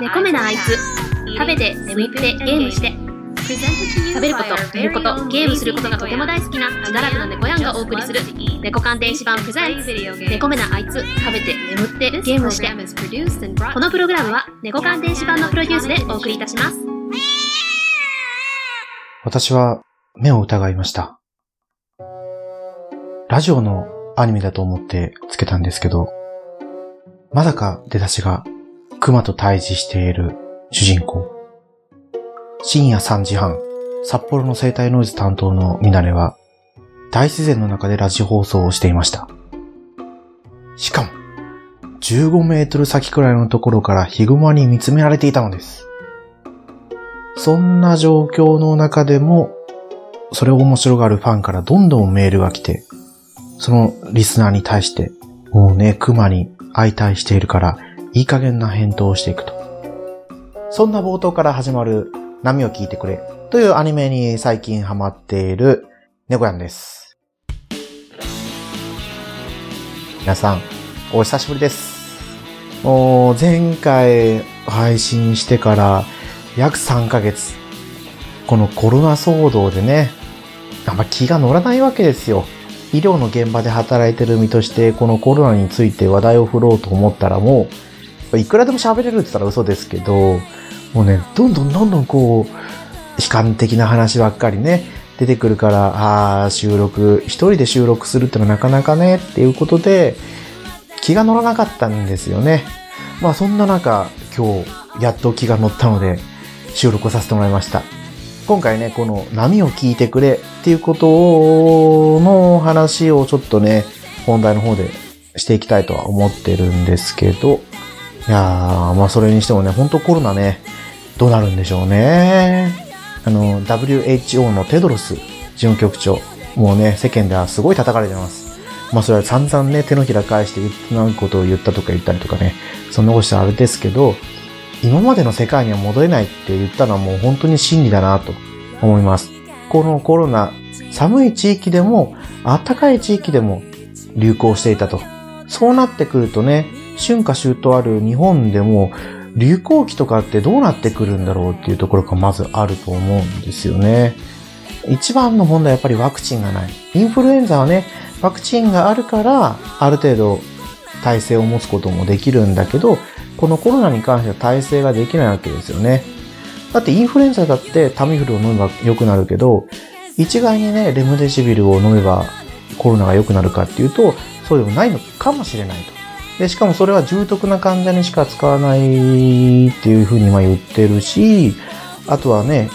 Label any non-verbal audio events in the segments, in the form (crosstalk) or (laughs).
猫目なあいつ食べて眠ってゲームして食べること寝ることゲームすることがとても大好きな自堕落な猫やんがお送りする猫鑑電子版プレゼンツ猫目なあいつ食べて眠ってゲームしてこのプログラムは猫鑑電子版のプロデュースでお送りいたします私は目を疑いました。ラジオのアニメだと思ってつけたんですけど、まさか出だしが熊と対峙している主人公。深夜3時半、札幌の生態ノイズ担当のミナレは、大自然の中でラジ放送をしていました。しかも、15メートル先くらいのところからヒグマに見つめられていたのです。そんな状況の中でも、それを面白がるファンからどんどんメールが来て、そのリスナーに対して、もうね、熊に相対しているから、いい加減な返答をしていくと。そんな冒頭から始まる波を聞いてくれというアニメに最近ハマっている猫やんです。皆さん、お久しぶりです。もう前回配信してから約3ヶ月。このコロナ騒動でね、あんま気が乗らないわけですよ。医療の現場で働いてる身として、このコロナについて話題を振ろうと思ったらもう、いくらでも喋れるって言ったら嘘ですけど、もうね、どんどんどんどんこう、悲観的な話ばっかりね、出てくるから、ああ、収録、一人で収録するってのはなかなかね、っていうことで、気が乗らなかったんですよね。まあそんな中、今日、やっと気が乗ったので、収録をさせてもらいました。今回ね、この波を聞いてくれっていうことをの話をちょっとね、本題の方でしていきたいとは思ってるんですけど、いやー、まあそれにしてもね、本当コロナね、どうなるんでしょうね。あの、WHO のテドロス事務局長、もうね、世間ではすごい叩かれてます。まあそれは散々ね、手のひら返して言ってないことを言ったとか言ったりとかね、そんなことしたらあれですけど、今までの世界には戻れないって言ったのはもう本当に真理だなと思います。このコロナ、寒い地域でも、暖かい地域でも流行していたと。そうなってくるとね、春夏秋冬ある日本でも、流行期とかってどうなってくるんだろうっていうところがまずあると思うんですよね。一番の問題はやっぱりワクチンがない。インフルエンザはね、ワクチンがあるから、ある程度体制を持つこともできるんだけど、このコロナに関しては体制ができないわけですよね。だってインフルエンザだってタミフルを飲めば良くなるけど、一概にね、レムデシビルを飲めばコロナが良くなるかっていうと、そうでもないのかもしれないと。で、しかもそれは重篤な患者にしか使わないっていうふうに今言ってるし、あとはね、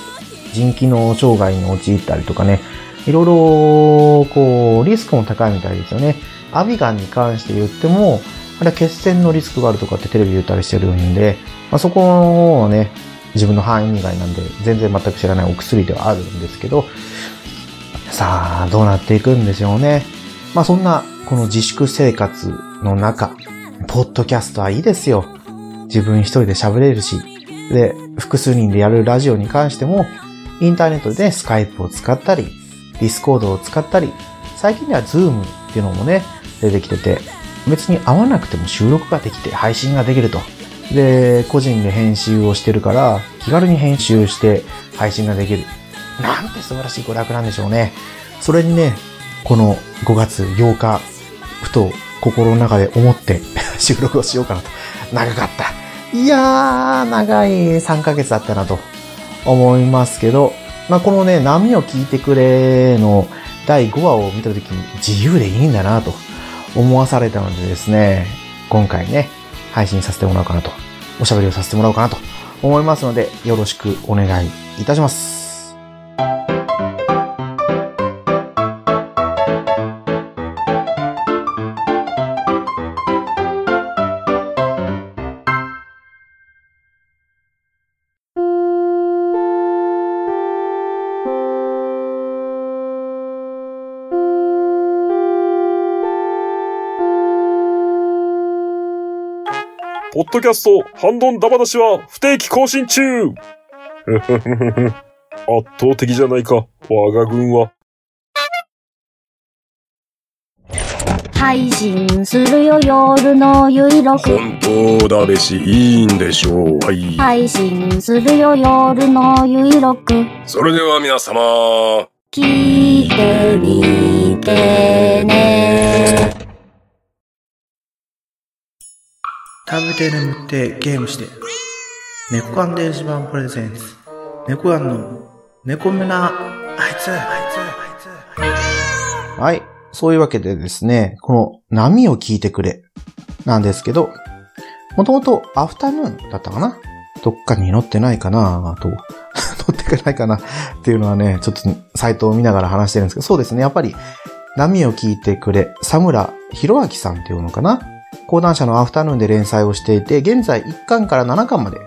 腎機能障害に陥ったりとかね、いろいろ、こう、リスクも高いみたいですよね。アビガンに関して言っても、あれは血栓のリスクがあるとかってテレビで言ったりしてるんで、まあ、そこはね、自分の範囲以外なんで、全然全く知らないお薬ではあるんですけど、さあ、どうなっていくんでしょうね。まあそんな、この自粛生活の中、ポッドキャストはいいですよ。自分一人で喋れるし、で、複数人でやるラジオに関しても、インターネットでスカイプを使ったり、ディスコードを使ったり、最近ではズームっていうのもね、出てきてて、別に会わなくても収録ができて配信ができると。で、個人で編集をしてるから、気軽に編集して配信ができる。なんて素晴らしい娯楽なんでしょうね。それにね、この5月8日、ふと心の中で思って収録をしようかなと。長かった。いやー、長い3ヶ月だったなと思いますけど、まあ、このね、波を聞いてくれの第5話を見たときに自由でいいんだなと思わされたのでですね、今回ね、配信させてもらおうかなと、おしゃべりをさせてもらおうかなと思いますので、よろしくお願いいたします。ポッドキャスト、ハンドンダバなしは不定期更新中 (laughs) 圧倒的じゃないか、我が軍は。配信するよ夜のゆいろく本当だべし、いいんでしょう。はい。配信するよ夜のゆいろくそれでは皆様、聞いてみてね食べて眠ってゲームして。猫缶電子版プレゼンツ。猫缶の猫目なあいつ、あいつ、あいつ。はい。そういうわけでですね、この波を聞いてくれなんですけど、もともとアフタヌーンだったかな？どっかに載ってないかな？と。(laughs) 載ってかないかな？っていうのはね、ちょっとサイトを見ながら話してるんですけど、そうですね、やっぱり波を聞いてくれ、佐村博明さんっていうのかな？講談社のアフタヌーンで連載をしていて、現在1巻から7巻まで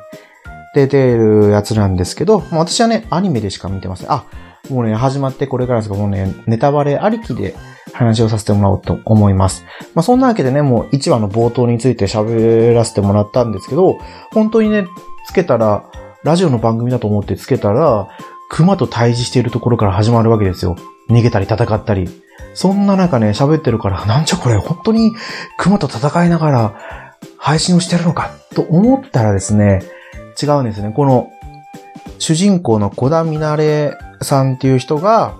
出てるやつなんですけど、私はね、アニメでしか見てません。あ、もうね、始まってこれからですが、もうね、ネタバレありきで話をさせてもらおうと思います。まあそんなわけでね、もう1話の冒頭について喋らせてもらったんですけど、本当にね、つけたら、ラジオの番組だと思ってつけたら、熊と対峙しているところから始まるわけですよ。逃げたり戦ったり。そんな中ね、喋ってるから、なんじゃこれ、本当に熊と戦いながら配信をしてるのかと思ったらですね、違うんですね。この主人公の小田みなれさんっていう人が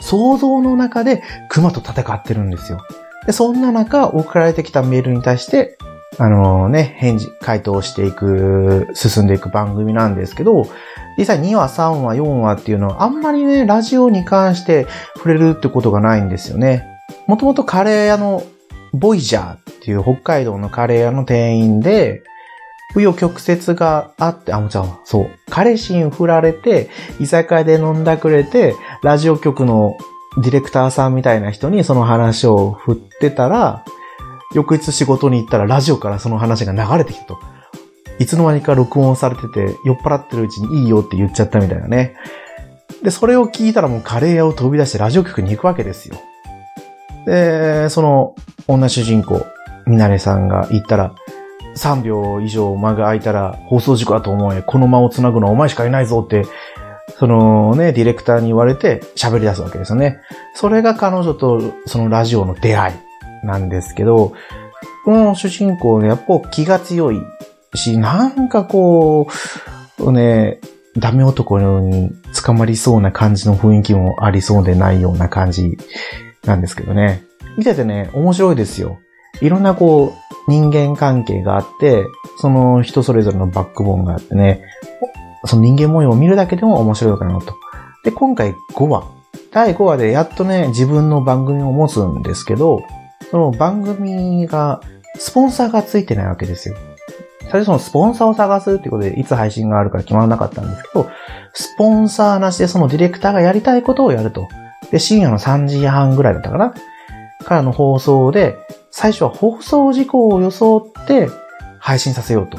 想像の中で熊と戦ってるんですよ。で、そんな中送られてきたメールに対して、あのね、返事、回答していく、進んでいく番組なんですけど、実際2話、3話、4話っていうのはあんまりね、ラジオに関して触れるってことがないんですよね。もともとカレー屋のボイジャーっていう北海道のカレー屋の店員で、不与曲折があって、あ、もちろん、そう。彼氏に振られて、居酒屋で飲んだくれて、ラジオ局のディレクターさんみたいな人にその話を振ってたら、翌日仕事に行ったらラジオからその話が流れてきたと。いつの間にか録音されてて、酔っ払ってるうちにいいよって言っちゃったみたいなね。で、それを聞いたらもうカレー屋を飛び出してラジオ局に行くわけですよ。で、その女主人公、みなれさんが言ったら、3秒以上間が空いたら放送事故だと思え、この間を繋ぐのはお前しかいないぞって、そのね、ディレクターに言われて喋り出すわけですよね。それが彼女とそのラジオの出会いなんですけど、この主人公ね、やっぱ気が強いし、なんかこう、ね、ダメ男に捕まりそうな感じの雰囲気もありそうでないような感じなんですけどね。見ててね、面白いですよ。いろんなこう、人間関係があって、その人それぞれのバックボーンがあってね、その人間模様を見るだけでも面白いかなと。で、今回5話。第5話でやっとね、自分の番組を持つんですけど、その番組が、スポンサーがついてないわけですよ。最初そのスポンサーを探すっていうことで、いつ配信があるか決まらなかったんですけど、スポンサーなしでそのディレクターがやりたいことをやると。で、深夜の3時半ぐらいだったかなからの放送で、最初は放送事故を装って配信させようと。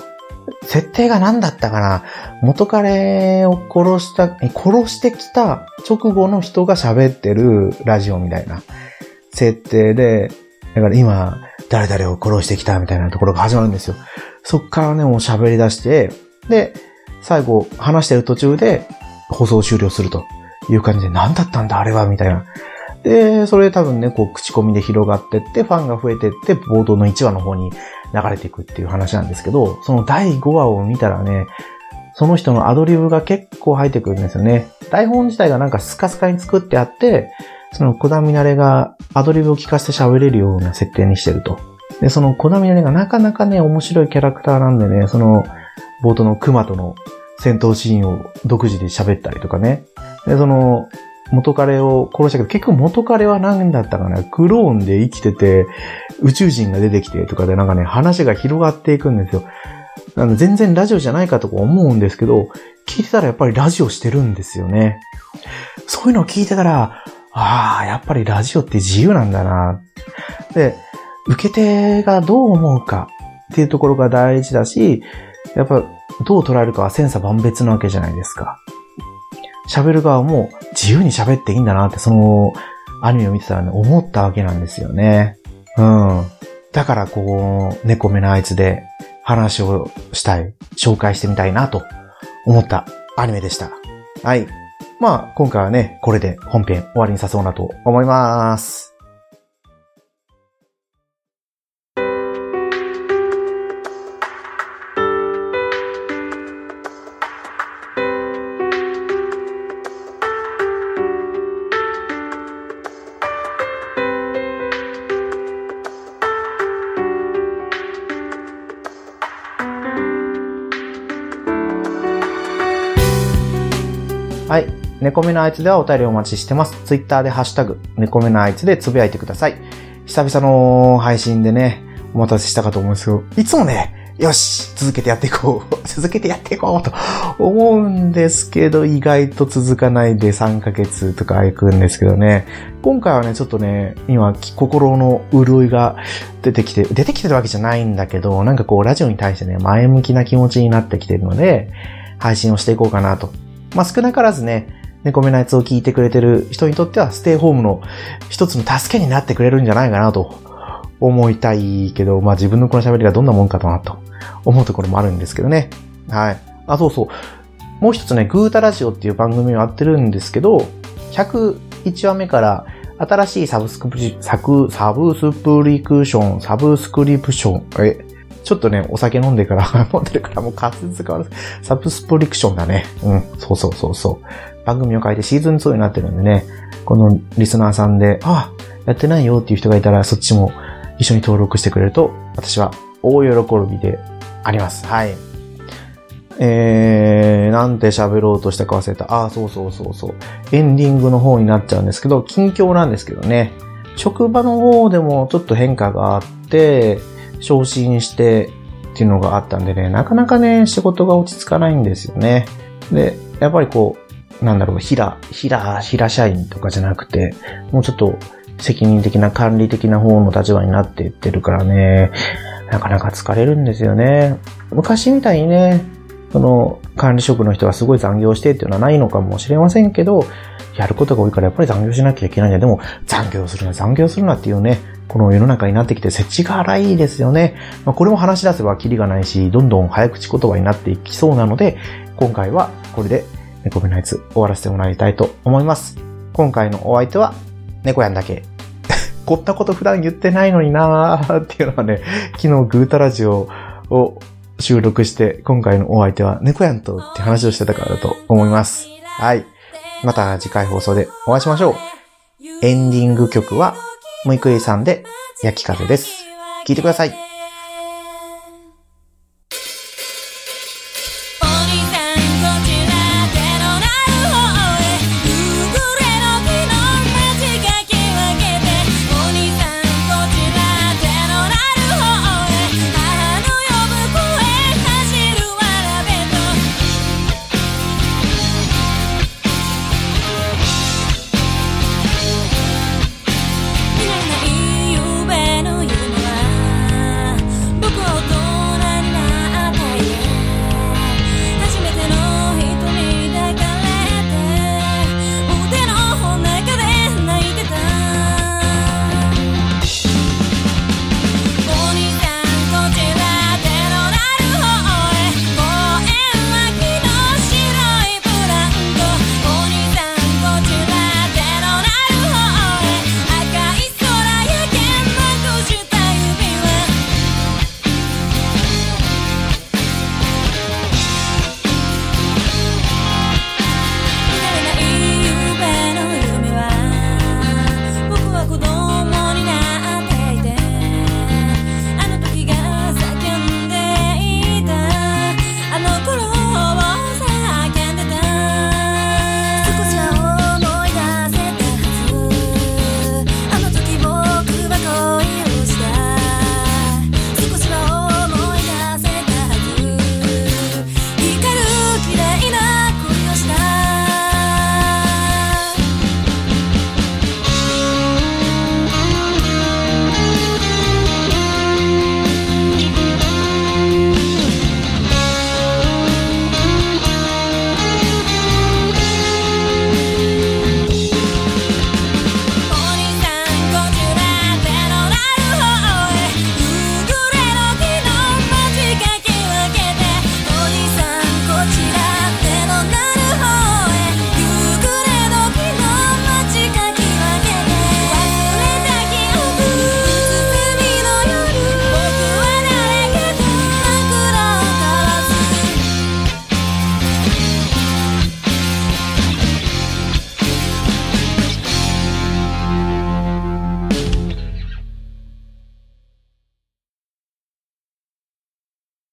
設定が何だったかな元彼を殺した、殺してきた直後の人が喋ってるラジオみたいな設定で、だから今、誰々を殺してきたみたいなところが始まるんですよ。そっからね、もう喋り出して、で、最後、話してる途中で放送終了するという感じで、何だったんだあれはみたいな。で、それ多分ね、こう、口コミで広がってって、ファンが増えてって、冒頭の1話の方に流れていくっていう話なんですけど、その第5話を見たらね、その人のアドリブが結構入ってくるんですよね。台本自体がなんかスカスカに作ってあって、その小田みなれがアドリブを聞かせて喋れるような設定にしてると。で、その小田みなれがなかなかね、面白いキャラクターなんでね、その、冒頭の熊との戦闘シーンを独自で喋ったりとかね。で、その、元彼を殺したけど、結局元彼は何だったかなクローンで生きてて、宇宙人が出てきてとかでなんかね、話が広がっていくんですよ。なので全然ラジオじゃないかとか思うんですけど、聞いてたらやっぱりラジオしてるんですよね。そういうのを聞いてたら、ああ、やっぱりラジオって自由なんだな。で、受け手がどう思うかっていうところが大事だし、やっぱどう捉えるかは千差万別なわけじゃないですか。喋る側も自由に喋っていいんだなって、そのアニメを見てたらね、思ったわけなんですよね。うん。だからこう、猫目のあいつで話をしたい、紹介してみたいなと思ったアニメでした。はい。まあ、今回はね、これで本編終わりにさそうなと思います。猫目のあいつではお便りお待ちしてます。ツイッターでハッシュタグ、猫目のあいつでつぶやいてください。久々の配信でね、お待たせしたかと思うんですけど、いつもね、よし続けてやっていこう (laughs) 続けてやっていこうと思うんですけど、意外と続かないで3ヶ月とか空くんですけどね。今回はね、ちょっとね、今、心の潤いが出てきて、出てきてるわけじゃないんだけど、なんかこう、ラジオに対してね、前向きな気持ちになってきてるので、配信をしていこうかなと。まあ、少なからずね、猫目のやつを聞いてくれてる人にとっては、ステイホームの一つの助けになってくれるんじゃないかなと思いたいけど、まあ自分のこの喋りがどんなもんかなと思うところもあるんですけどね。はい。あ、そうそう。もう一つね、グータラジオっていう番組をやってるんですけど、101話目から新しいサブスクリ、サク、サブスプリクション、サブスクリプション、え、ちょっとね、お酒飲んでから、飲んでるからもう滑舌変わる。サブスプリクションだね。うん、そうそうそうそう。番組を変えてシーズン2になってるんでね、このリスナーさんで、あ、やってないよっていう人がいたら、そっちも一緒に登録してくれると、私は大喜びであります。はい。えー、なんて喋ろうとしたか忘れた。あ、そうそうそうそう。エンディングの方になっちゃうんですけど、近況なんですけどね。職場の方でもちょっと変化があって、昇進してっていうのがあったんでね、なかなかね、仕事が落ち着かないんですよね。で、やっぱりこう、なんだろう、ひら、ひら、ひら社員とかじゃなくて、もうちょっと責任的な管理的な方の立場になっていってるからね、なかなか疲れるんですよね。昔みたいにね、その管理職の人がすごい残業してっていうのはないのかもしれませんけど、やることが多いからやっぱり残業しなきゃいけないんだ。でも残業するな、残業するなっていうね、この世の中になってきて設置が荒いですよね。まあ、これも話し出せばキリがないし、どんどん早口言葉になっていきそうなので、今回はこれで猫目のやつ終わらせてもらいたいと思います。今回のお相手は猫やんだけ。(laughs) こんなこと普段言ってないのになーっていうのはね、昨日グータラジオを収録して、今回のお相手は猫やんとって話をしてたからだと思います。はい。また次回放送でお会いしましょう。エンディング曲は、むいくいさんで焼き風です。聴いてください。